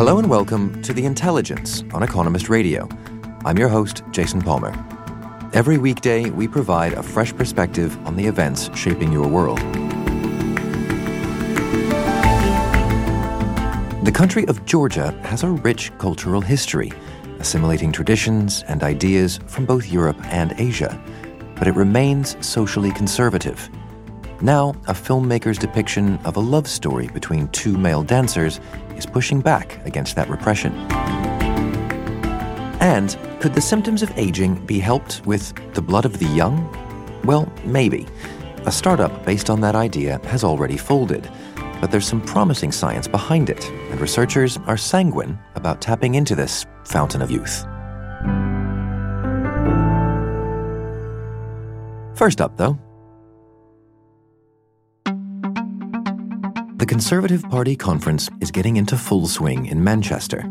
Hello and welcome to The Intelligence on Economist Radio. I'm your host, Jason Palmer. Every weekday, we provide a fresh perspective on the events shaping your world. The country of Georgia has a rich cultural history, assimilating traditions and ideas from both Europe and Asia, but it remains socially conservative. Now, a filmmaker's depiction of a love story between two male dancers is pushing back against that repression. And could the symptoms of aging be helped with the blood of the young? Well, maybe. A startup based on that idea has already folded, but there's some promising science behind it, and researchers are sanguine about tapping into this fountain of youth. First up, though, The Conservative Party conference is getting into full swing in Manchester.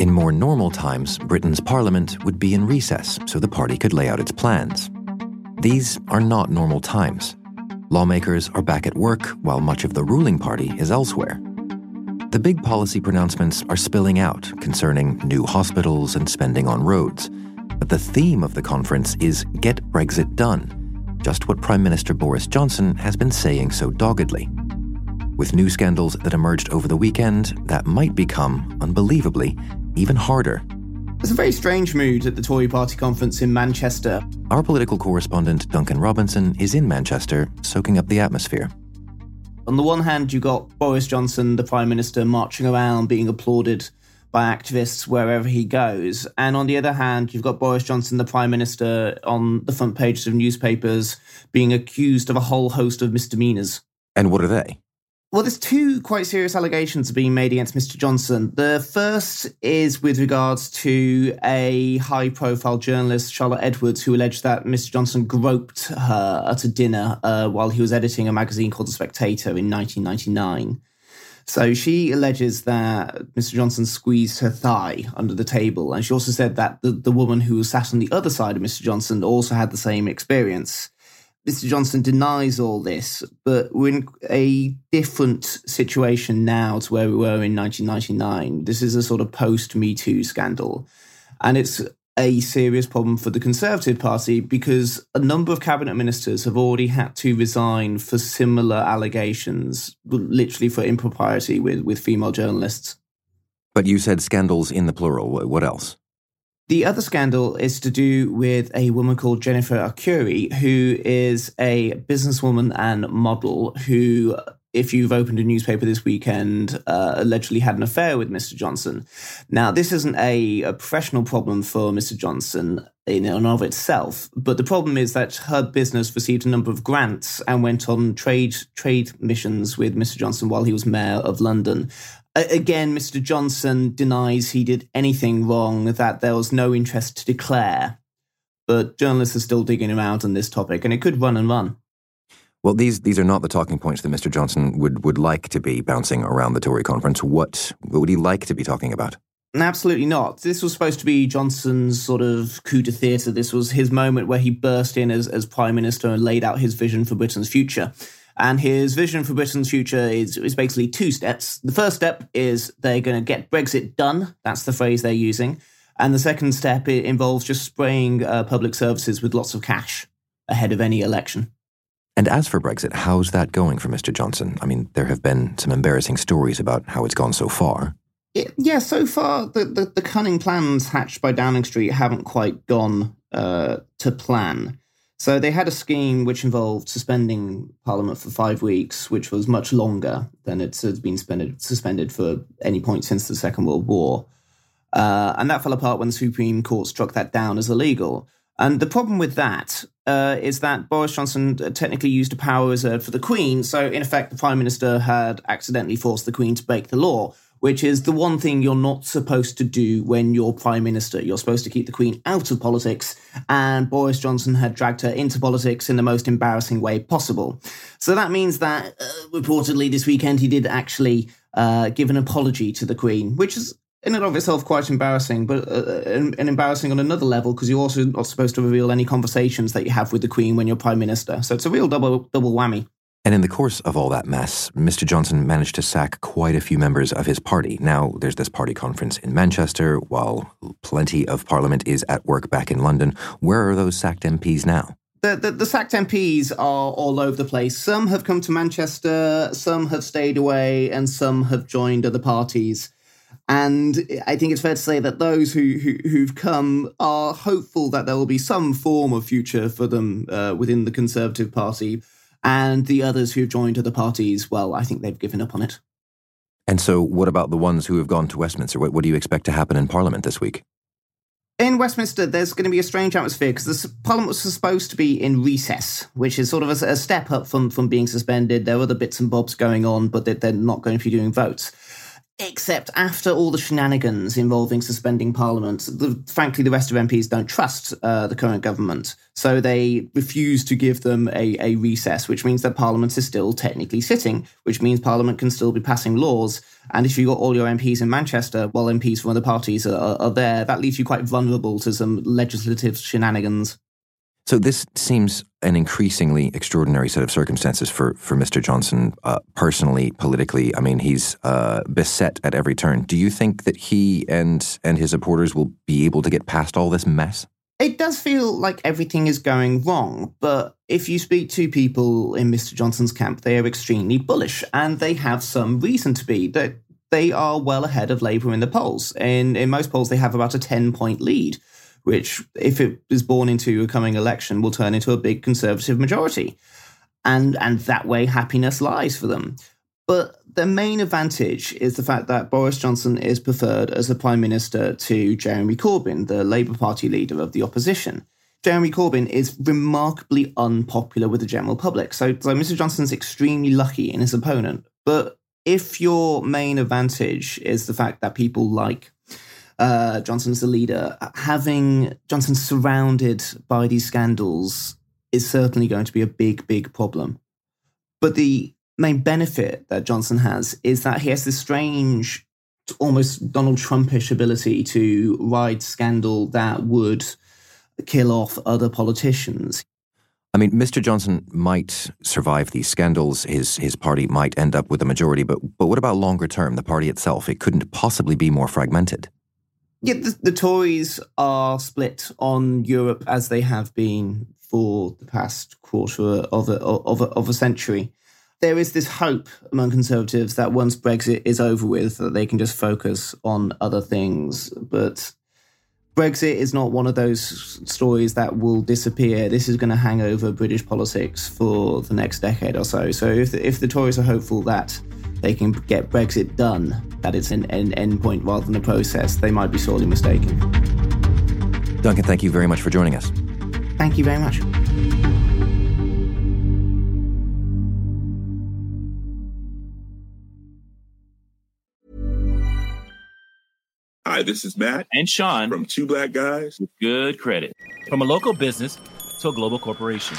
In more normal times, Britain's parliament would be in recess so the party could lay out its plans. These are not normal times. Lawmakers are back at work while much of the ruling party is elsewhere. The big policy pronouncements are spilling out concerning new hospitals and spending on roads. But the theme of the conference is Get Brexit Done, just what Prime Minister Boris Johnson has been saying so doggedly. With new scandals that emerged over the weekend, that might become, unbelievably, even harder. There's a very strange mood at the Tory party conference in Manchester. Our political correspondent, Duncan Robinson, is in Manchester, soaking up the atmosphere. On the one hand, you've got Boris Johnson, the Prime Minister, marching around being applauded by activists wherever he goes. And on the other hand, you've got Boris Johnson, the Prime Minister, on the front pages of newspapers being accused of a whole host of misdemeanors. And what are they? Well, there's two quite serious allegations being made against Mr. Johnson. The first is with regards to a high profile journalist, Charlotte Edwards, who alleged that Mr. Johnson groped her at a dinner uh, while he was editing a magazine called The Spectator in 1999. So she alleges that Mr. Johnson squeezed her thigh under the table. And she also said that the, the woman who was sat on the other side of Mr. Johnson also had the same experience. Mr. Johnson denies all this, but we're in a different situation now to where we were in 1999. This is a sort of post Me Too scandal. And it's a serious problem for the Conservative Party because a number of cabinet ministers have already had to resign for similar allegations, literally for impropriety with, with female journalists. But you said scandals in the plural. What else? The other scandal is to do with a woman called Jennifer Arcuri, who is a businesswoman and model who, if you've opened a newspaper this weekend, uh, allegedly had an affair with Mr. Johnson. Now, this isn't a, a professional problem for Mr. Johnson in and of itself, but the problem is that her business received a number of grants and went on trade trade missions with Mr. Johnson while he was mayor of London. Again, Mr. Johnson denies he did anything wrong, that there was no interest to declare. But journalists are still digging around on this topic, and it could run and run. Well, these these are not the talking points that Mr. Johnson would, would like to be bouncing around the Tory conference. What, what would he like to be talking about? Absolutely not. This was supposed to be Johnson's sort of coup de theatre. This was his moment where he burst in as, as Prime Minister and laid out his vision for Britain's future. And his vision for Britain's future is, is basically two steps. The first step is they're going to get Brexit done. That's the phrase they're using. And the second step involves just spraying uh, public services with lots of cash ahead of any election. And as for Brexit, how's that going for Mr. Johnson? I mean, there have been some embarrassing stories about how it's gone so far. It, yeah, so far the, the, the, cunning plans hatched by Downing Street haven't quite gone uh, to plan. So they had a scheme which involved suspending Parliament for five weeks, which was much longer than it has been suspended, suspended for any point since the Second World War. Uh, and that fell apart when the Supreme Court struck that down as illegal. And the problem with that uh, is that Boris Johnson technically used a power reserved for the Queen. So, in effect, the Prime Minister had accidentally forced the Queen to break the law, which is the one thing you're not supposed to do when you're Prime Minister. You're supposed to keep the Queen out of politics. And Boris Johnson had dragged her into politics in the most embarrassing way possible. So, that means that uh, reportedly this weekend he did actually uh, give an apology to the Queen, which is in and of itself quite embarrassing, but uh, and, and, embarrassing on another level because you're also not supposed to reveal any conversations that you have with the Queen when you're Prime Minister. So it's a real double double whammy. And in the course of all that mess, Mr. Johnson managed to sack quite a few members of his party. Now, there's this party conference in Manchester, while plenty of Parliament is at work back in London. Where are those sacked MPs now? The, the, the, sacked MPs are all over the place. Some have come to Manchester, some have stayed away, and some have joined other parties. And I think it's fair to say that those who, who have come are hopeful that there will be some form of future for them uh, within the Conservative Party, and the others who've joined other parties, well, I think they've given up on it. And so, what about the ones who have gone to Westminster? What, what do you expect to happen in Parliament this week? In Westminster, there's going to be a strange atmosphere because the Parliament was supposed to be in recess, which is sort of a, a, step up from, from being suspended. There are other bits and bobs going on, but they're, they're not going to be doing votes. Except after all the shenanigans involving suspending Parliament, the, frankly, the rest of MPs don't trust uh, the current government. So they refuse to give them a, a recess, which means that Parliament is still technically sitting, which means Parliament can still be passing laws. And if you've got all your MPs in Manchester while MPs from other parties are, are there, that leaves you quite vulnerable to some legislative shenanigans. So this seems an increasingly extraordinary set of circumstances for, for Mr. Johnson uh, personally, politically. I mean, he's uh, beset at every turn. Do you think that he and and his supporters will be able to get past all this mess? It does feel like everything is going wrong, but if you speak to people in Mr. Johnson's camp, they are extremely bullish, and they have some reason to be. That they are well ahead of Labour in the polls. In in most polls, they have about a ten point lead which, if it is born into a coming election, will turn into a big conservative majority. And, and that way, happiness lies for them. But the main advantage is the fact that Boris Johnson is preferred as a prime minister to Jeremy Corbyn, the Labour Party leader of the opposition. Jeremy Corbyn is remarkably unpopular with the general public. So, so Mr. Johnson's extremely lucky in his opponent. But if your main advantage is the fact that people like uh, Johnson as the leader, having Johnson surrounded by these scandals is certainly going to be a big, big problem. But the main benefit that Johnson has is that he has this strange, almost Donald Trumpish ability to ride scandal that would kill off other politicians. I mean, Mr. Johnson might survive these scandals. His his party might end up with a majority, but but what about longer term? The party itself, it couldn't possibly be more fragmented. Yeah, the, the Tories are split on Europe as they have been for the past quarter of a, of a, of a century. There is this hope among Conservatives that once Brexit is over with, that they can just focus on other things. But Brexit is not one of those stories that will disappear. This is going to hang over British politics for the next decade or so. So if the, if the Tories are hopeful that they can get Brexit done, that it's an, an end point rather than a process, they might be sorely mistaken. Duncan, thank you very much for joining us. Thank you very much. Hi, this is Matt and Sean from Two Black Guys with Good Credit. From a local business to a global corporation.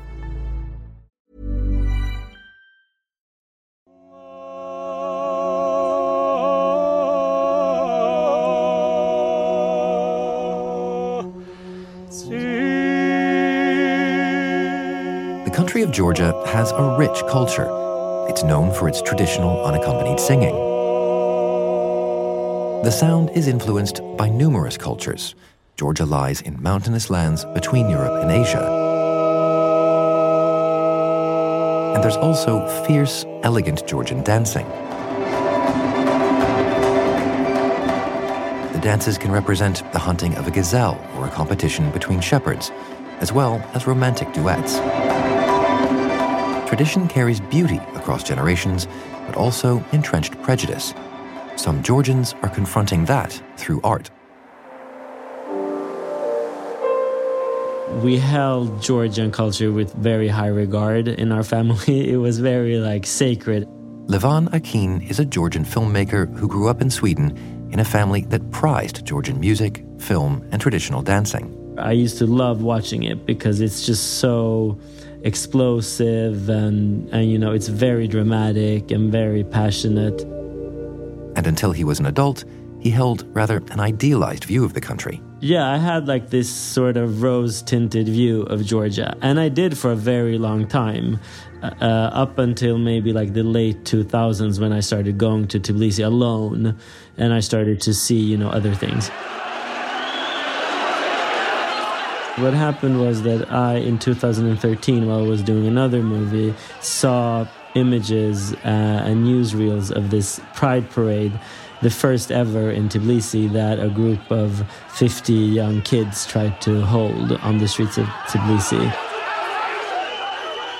Georgia has a rich culture. It's known for its traditional unaccompanied singing. The sound is influenced by numerous cultures. Georgia lies in mountainous lands between Europe and Asia. And there's also fierce, elegant Georgian dancing. The dances can represent the hunting of a gazelle or a competition between shepherds, as well as romantic duets. Tradition carries beauty across generations, but also entrenched prejudice. Some Georgians are confronting that through art. we held Georgian culture with very high regard in our family. It was very like sacred. Levan Akin is a Georgian filmmaker who grew up in Sweden in a family that prized Georgian music, film, and traditional dancing. I used to love watching it because it's just so explosive and, and you know, it's very dramatic and very passionate. And until he was an adult, he held rather an idealized view of the country. Yeah, I had like this sort of rose tinted view of Georgia, and I did for a very long time. Uh, uh up until maybe like the late 2000s when I started going to Tbilisi alone and I started to see, you know, other things. What happened was that I, in 2013, while I was doing another movie, saw images uh, and newsreels of this pride parade the first ever in Tbilisi that a group of 50 young kids tried to hold on the streets of Tbilisi.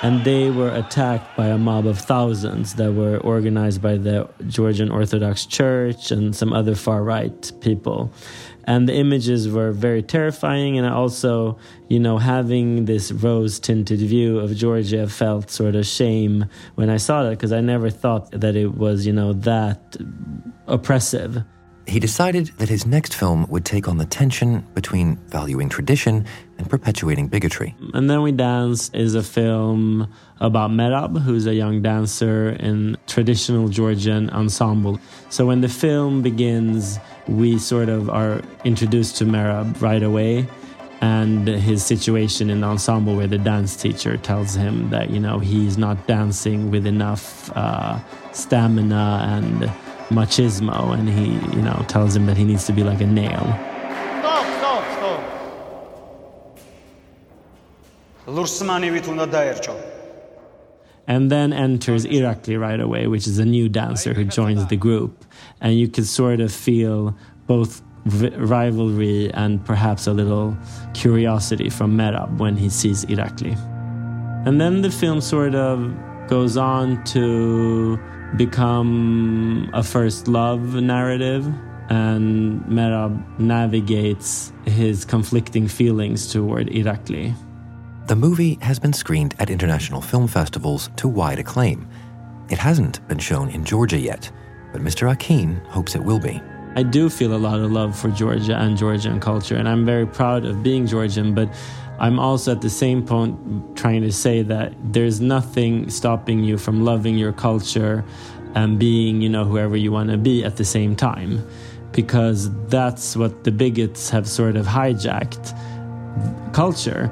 And they were attacked by a mob of thousands that were organized by the Georgian Orthodox Church and some other far right people. And the images were very terrifying and also you know having this rose tinted view of georgia felt sort of shame when i saw that because i never thought that it was you know that oppressive. He decided that his next film would take on the tension between valuing tradition and perpetuating bigotry. And Then We Dance is a film about Merab, who's a young dancer in traditional Georgian ensemble. So when the film begins, we sort of are introduced to Merab right away and his situation in the ensemble where the dance teacher tells him that, you know, he's not dancing with enough uh, stamina and machismo, and he, you know, tells him that he needs to be like a nail. And then enters Irakli right away, which is a new dancer who joins the group. And you can sort of feel both rivalry and perhaps a little curiosity from Merab when he sees Irakli. And then the film sort of goes on to become a first love narrative and Merab navigates his conflicting feelings toward Irakli. The movie has been screened at international film festivals to wide acclaim. It hasn't been shown in Georgia yet, but Mr. Akin hopes it will be. I do feel a lot of love for Georgia and Georgian culture, and I'm very proud of being Georgian, but I'm also at the same point trying to say that there's nothing stopping you from loving your culture and being, you know, whoever you want to be at the same time. Because that's what the bigots have sort of hijacked culture.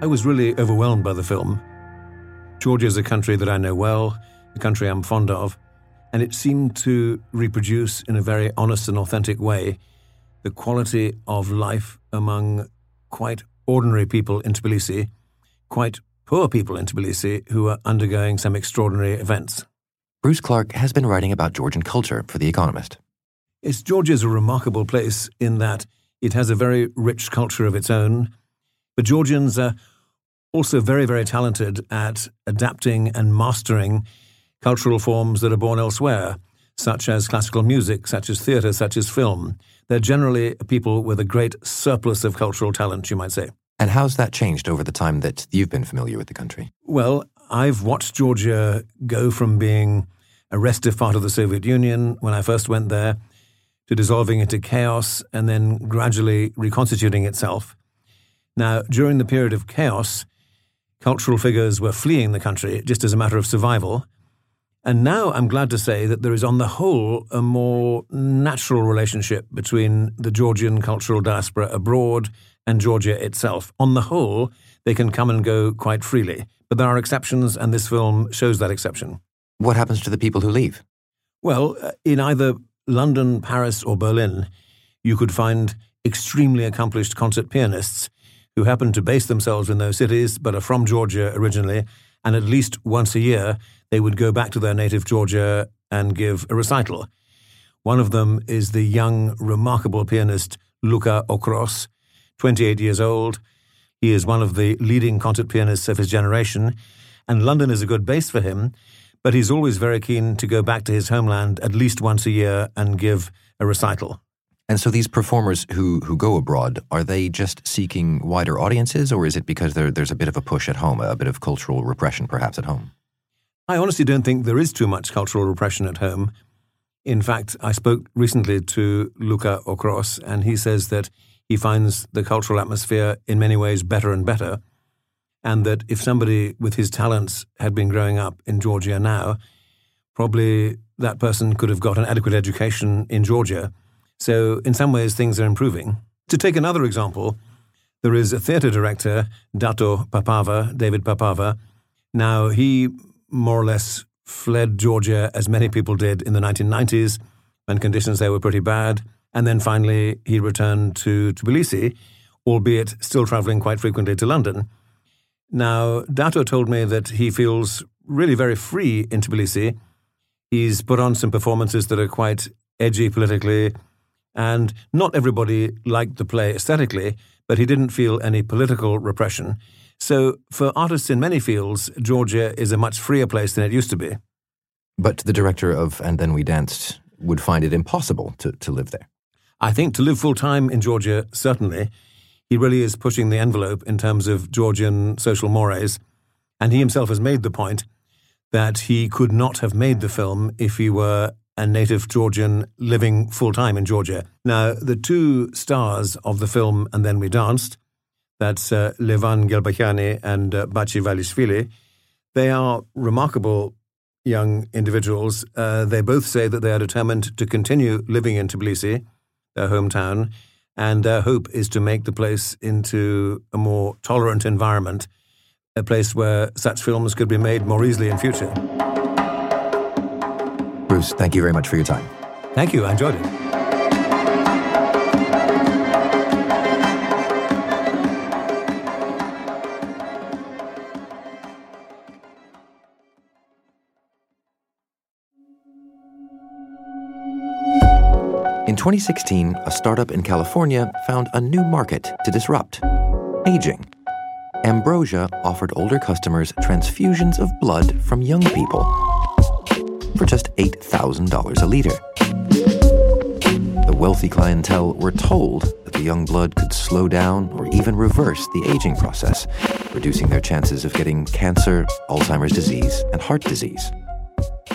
I was really overwhelmed by the film. Georgia is a country that I know well, a country I'm fond of, and it seemed to reproduce in a very honest and authentic way the quality of life among quite ordinary people in Tbilisi, quite poor people in Tbilisi who are undergoing some extraordinary events. Bruce Clark has been writing about Georgian culture for The Economist. It's Georgia's a remarkable place in that it has a very rich culture of its own, but Georgians are also very, very talented at adapting and mastering cultural forms that are born elsewhere, such as classical music, such as theatre, such as film. They're generally people with a great surplus of cultural talent, you might say. And how's that changed over the time that you've been familiar with the country? Well, I've watched Georgia go from being a restive part of the Soviet Union when I first went there to dissolving into chaos and then gradually reconstituting itself. Now, during the period of chaos, cultural figures were fleeing the country just as a matter of survival. And now I'm glad to say that there is, on the whole, a more natural relationship between the Georgian cultural diaspora abroad and Georgia itself. On the whole, they can come and go quite freely. But there are exceptions, and this film shows that exception. What happens to the people who leave? Well, uh, in either London, Paris, or Berlin, you could find extremely accomplished concert pianists who happen to base themselves in those cities but are from Georgia originally, and at least once a year they would go back to their native Georgia and give a recital. One of them is the young, remarkable pianist Luka Okros, 28 years old. He is one of the leading concert pianists of his generation, and London is a good base for him, but he's always very keen to go back to his homeland at least once a year and give a recital. And so these performers who, who go abroad, are they just seeking wider audiences, or is it because there, there's a bit of a push at home, a bit of cultural repression perhaps at home? I honestly don't think there is too much cultural repression at home. In fact, I spoke recently to Luka Okros, and he says that he finds the cultural atmosphere in many ways better and better, and that if somebody with his talents had been growing up in Georgia now, probably that person could have got an adequate education in Georgia so, in some ways, things are improving. To take another example, there is a theatre director, Dato Papava, David Papava. Now, he more or less fled Georgia, as many people did in the 1990s, when conditions there were pretty bad. And then finally, he returned to Tbilisi, albeit still traveling quite frequently to London. Now, Dato told me that he feels really very free in Tbilisi. He's put on some performances that are quite edgy politically, and not everybody liked the play aesthetically, but he didn't feel any political repression. So, for artists in many fields, Georgia is a much freer place than it used to be. But the director of And Then We Danced would find it impossible to, to live there. I think to live full time in Georgia, certainly. He really is pushing the envelope in terms of Georgian social mores. And he himself has made the point that he could not have made the film if he were a native Georgian living full time in Georgia. Now, the two stars of the film And Then We Danced, that's uh, Levan Gelbakhiani and uh, Bachi Valishvili, they are remarkable young individuals. Uh, they both say that they are determined to continue living in Tbilisi, their hometown, and their hope is to make the place into a more tolerant environment, a place where such films could be made more easily in future. Bruce, thank you very much for your time. Thank you. I enjoyed it. In 2016, a startup in California found a new market to disrupt aging. Ambrosia offered older customers transfusions of blood from young people for just $8,000 a liter. The wealthy clientele were told that the young blood could slow down or even reverse the aging process, reducing their chances of getting cancer, Alzheimer's disease, and heart disease.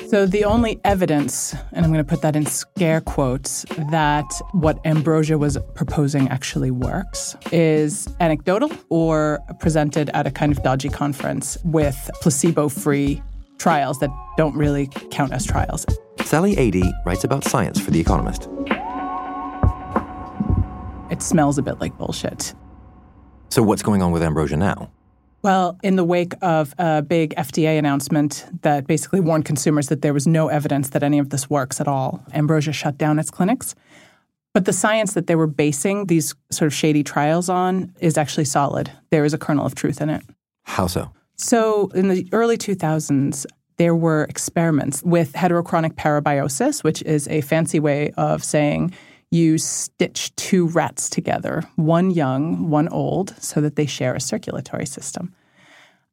So, the only evidence, and I'm going to put that in scare quotes, that what Ambrosia was proposing actually works is anecdotal or presented at a kind of dodgy conference with placebo free trials that don't really count as trials. Sally Adee writes about science for The Economist. It smells a bit like bullshit. So, what's going on with Ambrosia now? Well, in the wake of a big FDA announcement that basically warned consumers that there was no evidence that any of this works at all, Ambrosia shut down its clinics. But the science that they were basing these sort of shady trials on is actually solid. There is a kernel of truth in it. How so? So, in the early 2000s, there were experiments with heterochronic parabiosis, which is a fancy way of saying you stitch two rats together, one young, one old, so that they share a circulatory system.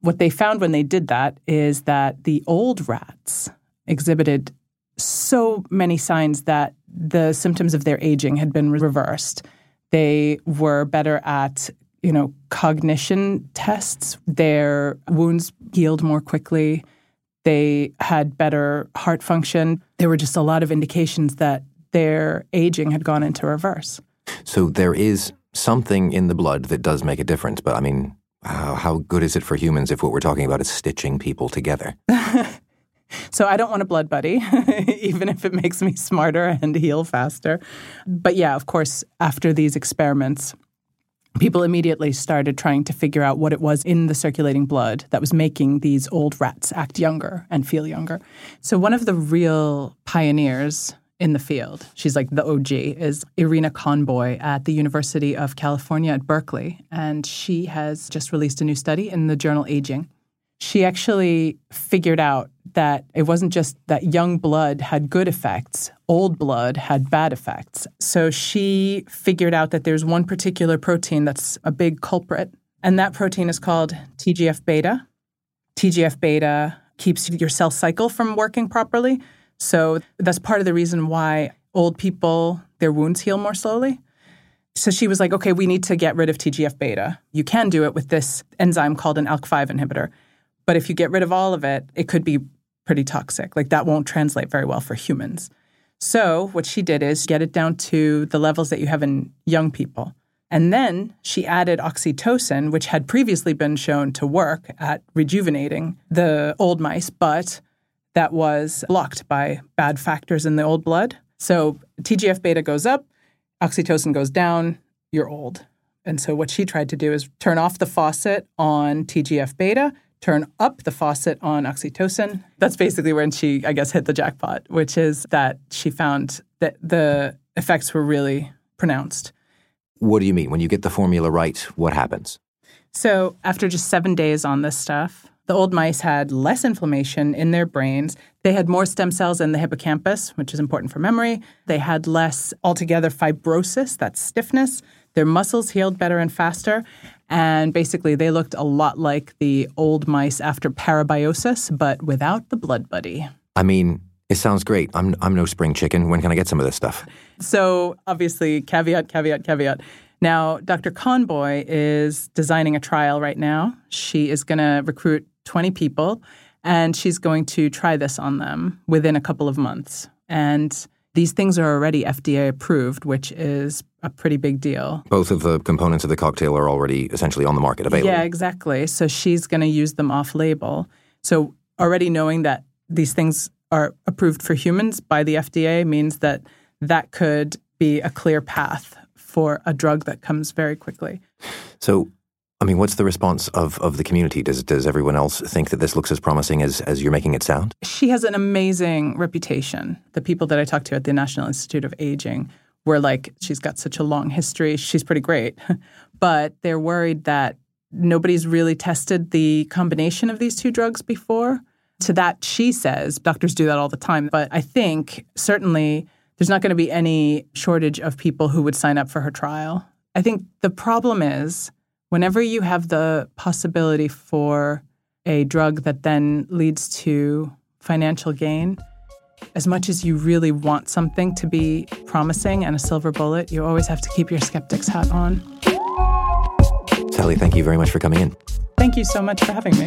What they found when they did that is that the old rats exhibited so many signs that the symptoms of their aging had been reversed. They were better at you know, cognition tests. Their wounds healed more quickly. They had better heart function. There were just a lot of indications that their aging had gone into reverse. So there is something in the blood that does make a difference, but I mean, how, how good is it for humans if what we're talking about is stitching people together? So I don't want a blood buddy, even if it makes me smarter and heal faster. But yeah, of course, after these experiments, people immediately started trying to figure out what it was in the circulating blood that was making these old rats act younger and feel younger. So, one of the real pioneers in the field, she's like the OG, is Irina Conboy at the University of California at Berkeley. And she has just released a new study in the journal Aging. She actually figured out that it wasn't just that young blood had good effects, old blood had bad effects. So she figured out that there's one particular protein that's a big culprit, and that protein is called TGF beta. TGF beta keeps your cell cycle from working properly. So that's part of the reason why old people, their wounds heal more slowly. So she was like, okay, we need to get rid of TGF beta. You can do it with this enzyme called an ALK5 inhibitor. But if you get rid of all of it, it could be pretty toxic. Like that won't translate very well for humans. So what she did is get it down to the levels that you have in young people. And then she added oxytocin, which had previously been shown to work at rejuvenating the old mice, but that was blocked by bad factors in the old blood. So TGF beta goes up, oxytocin goes down, you're old. And so what she tried to do is turn off the faucet on TGF beta turn up the faucet on oxytocin. That's basically when she, I guess, hit the jackpot, which is that she found that the effects were really pronounced. What do you mean? When you get the formula right, what happens? So, after just seven days on this stuff, the old mice had less inflammation in their brains. They had more stem cells in the hippocampus, which is important for memory. They had less altogether fibrosis, that's stiffness. Their muscles healed better and faster. And basically, they looked a lot like the old mice after parabiosis, but without the blood buddy. I mean, it sounds great. I'm, I'm no spring chicken. When can I get some of this stuff? So, obviously, caveat, caveat, caveat. Now, Dr. Conboy is designing a trial right now. She is going to recruit 20 people, and she's going to try this on them within a couple of months. And these things are already FDA approved, which is a pretty big deal. Both of the components of the cocktail are already essentially on the market available. Yeah, exactly. So she's going to use them off label. So already knowing that these things are approved for humans by the FDA means that that could be a clear path for a drug that comes very quickly. So I mean, what's the response of, of the community? Does does everyone else think that this looks as promising as, as you're making it sound? She has an amazing reputation. The people that I talked to at the National Institute of Aging were like, she's got such a long history. She's pretty great. but they're worried that nobody's really tested the combination of these two drugs before. To that, she says, doctors do that all the time. But I think certainly there's not going to be any shortage of people who would sign up for her trial. I think the problem is whenever you have the possibility for a drug that then leads to financial gain, as much as you really want something to be promising and a silver bullet, you always have to keep your skeptic's hat on. Sally, thank you very much for coming in. Thank you so much for having me.